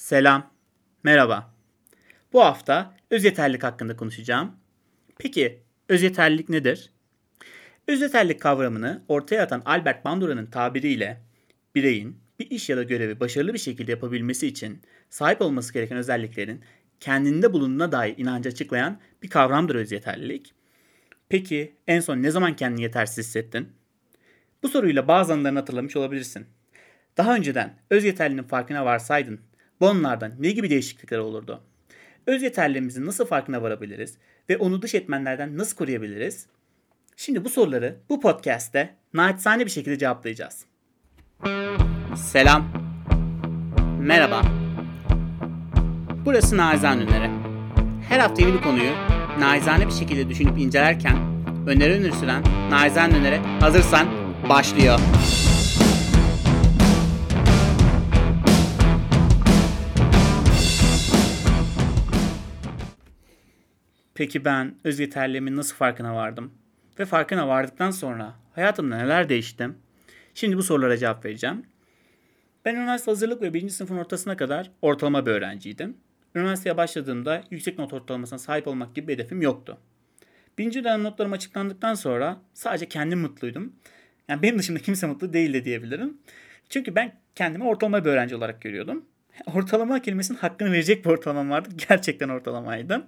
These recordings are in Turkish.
Selam, merhaba. Bu hafta öz yeterlilik hakkında konuşacağım. Peki öz yeterlilik nedir? Öz yeterlilik kavramını ortaya atan Albert Bandura'nın tabiriyle bireyin bir iş ya da görevi başarılı bir şekilde yapabilmesi için sahip olması gereken özelliklerin kendinde bulunduğuna dair inancı açıklayan bir kavramdır öz yeterlilik. Peki en son ne zaman kendini yetersiz hissettin? Bu soruyla bazı anlarını hatırlamış olabilirsin. Daha önceden öz yeterliliğinin farkına varsaydın bu anlardan ne gibi değişiklikler olurdu? Öz yeterliliğimizin nasıl farkına varabiliriz ve onu dış etmenlerden nasıl koruyabiliriz? Şimdi bu soruları bu podcast'te naçizane bir şekilde cevaplayacağız. Selam. Merhaba. Burası Naizan Öneri. Her hafta yeni bir konuyu naizane bir şekilde düşünüp incelerken öneri öneri süren Naizan Öneri hazırsan başlıyor. Peki ben öz yeterliliğimin nasıl farkına vardım? Ve farkına vardıktan sonra hayatımda neler değişti? Şimdi bu sorulara cevap vereceğim. Ben üniversite hazırlık ve birinci sınıfın ortasına kadar ortalama bir öğrenciydim. Üniversiteye başladığımda yüksek not ortalamasına sahip olmak gibi bir hedefim yoktu. Birinci dönem notlarım açıklandıktan sonra sadece kendim mutluydum. Yani benim dışında kimse mutlu değildi diyebilirim. Çünkü ben kendimi ortalama bir öğrenci olarak görüyordum. Ortalama kelimesinin hakkını verecek bir ortalamam vardı. Gerçekten ortalamaydı.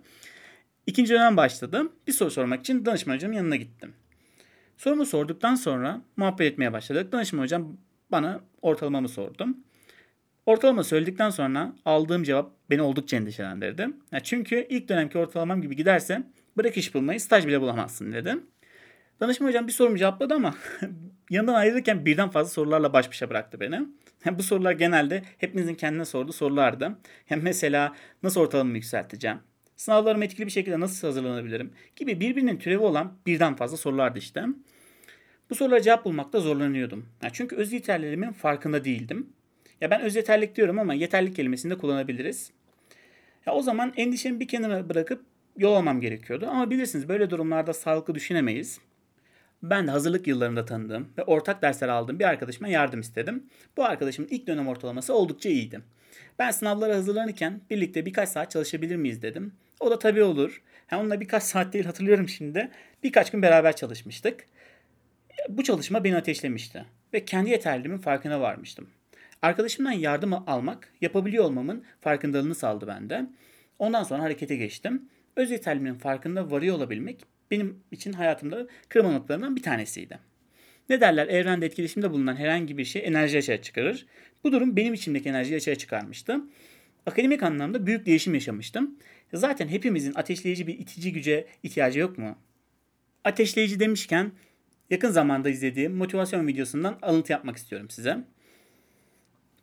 İkinci dönem başladım. Bir soru sormak için danışman hocamın yanına gittim. Sorumu sorduktan sonra muhabbet etmeye başladık. Danışman hocam bana ortalamamı sordum. Ortalama söyledikten sonra aldığım cevap beni oldukça endişelendirdi. Ya çünkü ilk dönemki ortalamam gibi giderse bırak iş bulmayı staj bile bulamazsın dedim. Danışman hocam bir sorumu cevapladı ama yanından ayrılırken birden fazla sorularla baş başa bıraktı beni. Bu sorular genelde hepinizin kendine sorduğu sorulardı. Yani mesela nasıl ortalamamı yükselteceğim? Sınavlarıma etkili bir şekilde nasıl hazırlanabilirim? Gibi birbirinin türevi olan birden fazla sorulardı işte. Bu sorulara cevap bulmakta zorlanıyordum. Ya çünkü öz yeterliliğimin farkında değildim. Ya ben öz yeterlik diyorum ama yeterlik kelimesini de kullanabiliriz. Ya o zaman endişemi bir kenara bırakıp yol almam gerekiyordu. Ama bilirsiniz böyle durumlarda sağlıklı düşünemeyiz. Ben de hazırlık yıllarında tanıdığım ve ortak dersler aldığım bir arkadaşıma yardım istedim. Bu arkadaşımın ilk dönem ortalaması oldukça iyiydi. Ben sınavlara hazırlanırken birlikte birkaç saat çalışabilir miyiz dedim. O da tabii olur. Yani onunla birkaç saat değil hatırlıyorum şimdi. Birkaç gün beraber çalışmıştık. Bu çalışma beni ateşlemişti ve kendi yeterliliğimin farkına varmıştım. Arkadaşımdan yardım almak, yapabiliyor olmamın farkındalığını sağladı bende. Ondan sonra harekete geçtim. Öz yeterliliğimin farkında varıyor olabilmek benim için hayatımda kırma noktalarından bir tanesiydi. Ne derler evrende etkileşimde bulunan herhangi bir şey enerji açığa çıkarır. Bu durum benim içimdeki enerjiyi açığa çıkarmıştı. Akademik anlamda büyük değişim yaşamıştım. Zaten hepimizin ateşleyici bir itici güce ihtiyacı yok mu? Ateşleyici demişken yakın zamanda izlediğim motivasyon videosundan alıntı yapmak istiyorum size.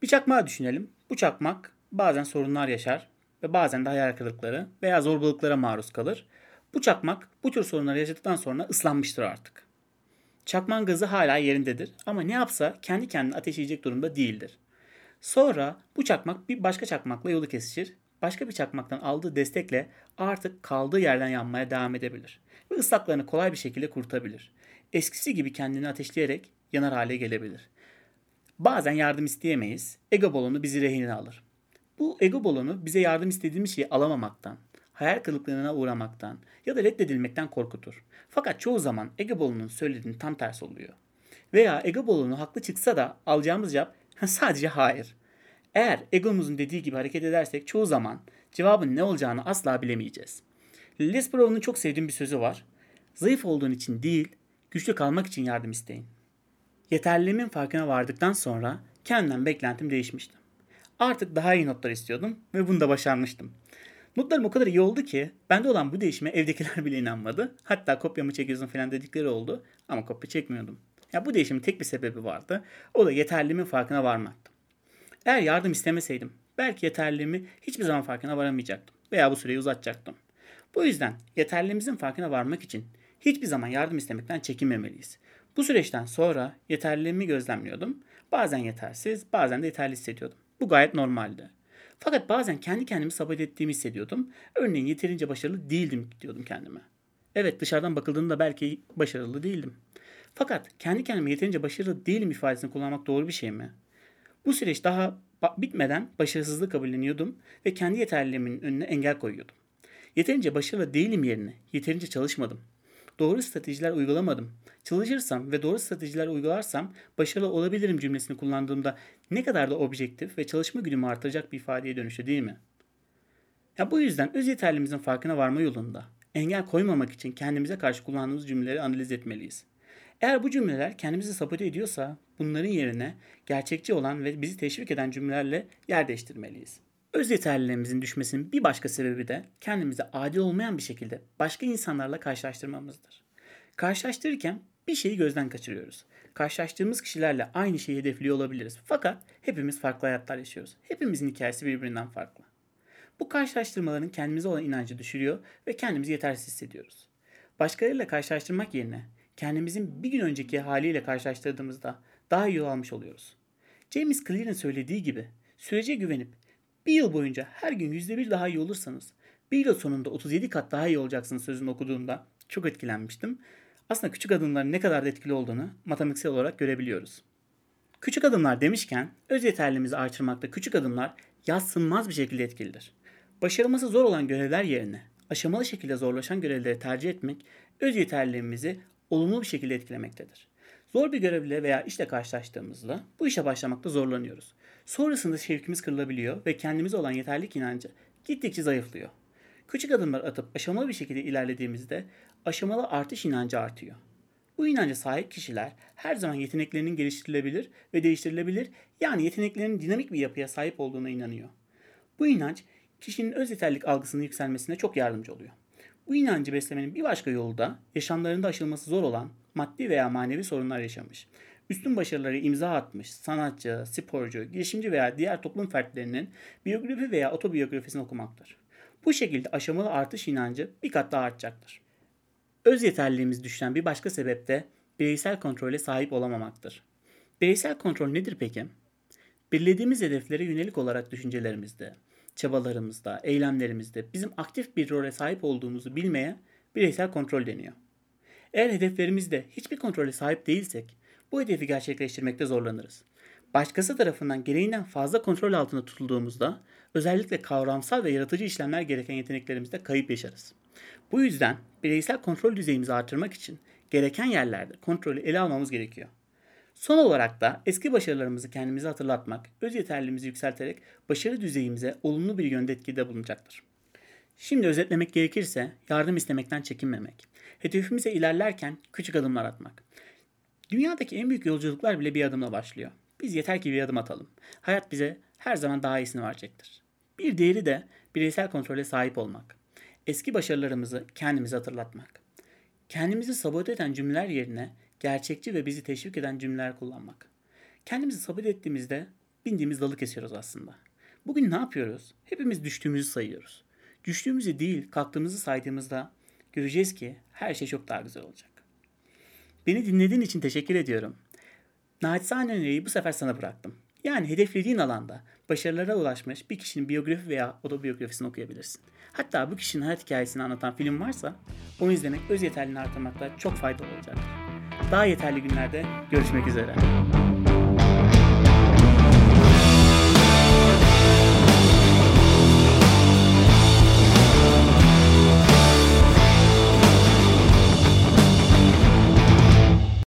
Bir çakmağı düşünelim. Bu çakmak bazen sorunlar yaşar ve bazen de hayal kırıkları veya zorbalıklara maruz kalır. Bu çakmak bu tür sorunları yaşadıktan sonra ıslanmıştır artık. Çakman gazı hala yerindedir ama ne yapsa kendi kendine ateşleyecek durumda değildir. Sonra bu çakmak bir başka çakmakla yolu kesişir. Başka bir çakmaktan aldığı destekle artık kaldığı yerden yanmaya devam edebilir. Ve ıslaklarını kolay bir şekilde kurtabilir. Eskisi gibi kendini ateşleyerek yanar hale gelebilir. Bazen yardım isteyemeyiz. Ego balonu bizi rehinine alır. Bu ego balonu bize yardım istediğimiz şeyi alamamaktan, hayal kırıklığına uğramaktan ya da reddedilmekten korkutur. Fakat çoğu zaman ego balonunun söylediğinin tam tersi oluyor. Veya ego balonu haklı çıksa da alacağımız cevap sadece hayır. Eğer egomuzun dediği gibi hareket edersek çoğu zaman cevabın ne olacağını asla bilemeyeceğiz. Les Brown'un çok sevdiğim bir sözü var. Zayıf olduğun için değil, güçlü kalmak için yardım isteyin. Yeterliliğimin farkına vardıktan sonra kendimden beklentim değişmişti. Artık daha iyi notlar istiyordum ve bunu da başarmıştım. Notlarım o kadar iyi oldu ki bende olan bu değişime evdekiler bile inanmadı. Hatta kopyamı çekiyorsun falan dedikleri oldu ama kopya çekmiyordum. Ya bu değişimin tek bir sebebi vardı. O da yeterliliğimin farkına varmaktı. Eğer yardım istemeseydim belki yeterliliğimi hiçbir zaman farkına varamayacaktım veya bu süreyi uzatacaktım. Bu yüzden yeterliliğimizin farkına varmak için hiçbir zaman yardım istemekten çekinmemeliyiz. Bu süreçten sonra yeterliliğimi gözlemliyordum. Bazen yetersiz, bazen de yeterli hissediyordum. Bu gayet normaldi. Fakat bazen kendi kendimi sabit ettiğimi hissediyordum. Örneğin yeterince başarılı değildim diyordum kendime. Evet dışarıdan bakıldığında belki başarılı değildim. Fakat kendi kendime yeterince başarılı değilim ifadesini kullanmak doğru bir şey mi? Bu süreç daha bitmeden başarısızlığı kabulleniyordum ve kendi yeterliliğimin önüne engel koyuyordum. Yeterince başarılı değilim yerine yeterince çalışmadım. Doğru stratejiler uygulamadım. Çalışırsam ve doğru stratejiler uygularsam başarılı olabilirim cümlesini kullandığımda ne kadar da objektif ve çalışma gücümü artıracak bir ifadeye dönüşü değil mi? Ya bu yüzden öz yeterlimizin farkına varma yolunda engel koymamak için kendimize karşı kullandığımız cümleleri analiz etmeliyiz. Eğer bu cümleler kendimizi sabote ediyorsa bunların yerine gerçekçi olan ve bizi teşvik eden cümlelerle yer değiştirmeliyiz. Öz yeterliliğimizin düşmesinin bir başka sebebi de kendimizi adil olmayan bir şekilde başka insanlarla karşılaştırmamızdır. Karşılaştırırken bir şeyi gözden kaçırıyoruz. Karşılaştığımız kişilerle aynı şeyi hedefliyor olabiliriz. Fakat hepimiz farklı hayatlar yaşıyoruz. Hepimizin hikayesi birbirinden farklı. Bu karşılaştırmaların kendimize olan inancı düşürüyor ve kendimizi yetersiz hissediyoruz. Başkalarıyla karşılaştırmak yerine kendimizin bir gün önceki haliyle karşılaştırdığımızda daha iyi yol almış oluyoruz. James Clear'ın söylediği gibi sürece güvenip bir yıl boyunca her gün %1 daha iyi olursanız bir yıl sonunda 37 kat daha iyi olacaksınız sözünü okuduğumda çok etkilenmiştim. Aslında küçük adımların ne kadar da etkili olduğunu matematiksel olarak görebiliyoruz. Küçük adımlar demişken öz yeterliliğimizi artırmakta küçük adımlar yatsınmaz bir şekilde etkilidir. Başarılması zor olan görevler yerine aşamalı şekilde zorlaşan görevleri tercih etmek öz yeterliliğimizi olumlu bir şekilde etkilemektedir. Zor bir görevle veya işle karşılaştığımızda bu işe başlamakta zorlanıyoruz. Sonrasında şevkimiz kırılabiliyor ve kendimize olan yeterlik inancı gittikçe zayıflıyor. Küçük adımlar atıp aşamalı bir şekilde ilerlediğimizde aşamalı artış inancı artıyor. Bu inanca sahip kişiler her zaman yeteneklerinin geliştirilebilir ve değiştirilebilir yani yeteneklerinin dinamik bir yapıya sahip olduğuna inanıyor. Bu inanç kişinin öz yeterlik algısının yükselmesine çok yardımcı oluyor. Bu inancı beslemenin bir başka yolu da yaşamlarında aşılması zor olan maddi veya manevi sorunlar yaşamış. Üstün başarıları imza atmış sanatçı, sporcu, girişimci veya diğer toplum fertlerinin biyografi veya otobiyografisini okumaktır. Bu şekilde aşamalı artış inancı bir kat daha artacaktır. Öz yeterliliğimiz düşen bir başka sebep de bireysel kontrole sahip olamamaktır. Bireysel kontrol nedir peki? Belirlediğimiz hedeflere yönelik olarak düşüncelerimizde, çabalarımızda, eylemlerimizde bizim aktif bir role sahip olduğumuzu bilmeye bireysel kontrol deniyor. Eğer hedeflerimizde hiçbir kontrole sahip değilsek bu hedefi gerçekleştirmekte zorlanırız. Başkası tarafından gereğinden fazla kontrol altında tutulduğumuzda özellikle kavramsal ve yaratıcı işlemler gereken yeteneklerimizde kayıp yaşarız. Bu yüzden bireysel kontrol düzeyimizi artırmak için gereken yerlerde kontrolü ele almamız gerekiyor. Son olarak da eski başarılarımızı kendimize hatırlatmak, öz yeterliliğimizi yükselterek başarı düzeyimize olumlu bir yönde etkide bulunacaktır. Şimdi özetlemek gerekirse yardım istemekten çekinmemek, hedefimize ilerlerken küçük adımlar atmak. Dünyadaki en büyük yolculuklar bile bir adımla başlıyor. Biz yeter ki bir adım atalım. Hayat bize her zaman daha iyisini verecektir. Bir diğeri de bireysel kontrole sahip olmak. Eski başarılarımızı kendimize hatırlatmak. Kendimizi sabote eden cümleler yerine gerçekçi ve bizi teşvik eden cümleler kullanmak. Kendimizi sabote ettiğimizde bindiğimiz dalı kesiyoruz aslında. Bugün ne yapıyoruz? Hepimiz düştüğümüzü sayıyoruz. Düştüğümüzü değil, kalktığımızı saydığımızda göreceğiz ki her şey çok daha güzel olacak. Beni dinlediğin için teşekkür ediyorum. Naçizane öneriyi bu sefer sana bıraktım. Yani hedeflediğin alanda başarılara ulaşmış bir kişinin biyografi veya otobiyografisini okuyabilirsin. Hatta bu kişinin hayat hikayesini anlatan film varsa onu izlemek öz yeterliliğini artırmakta çok faydalı olacaktır. Daha yeterli günlerde görüşmek üzere.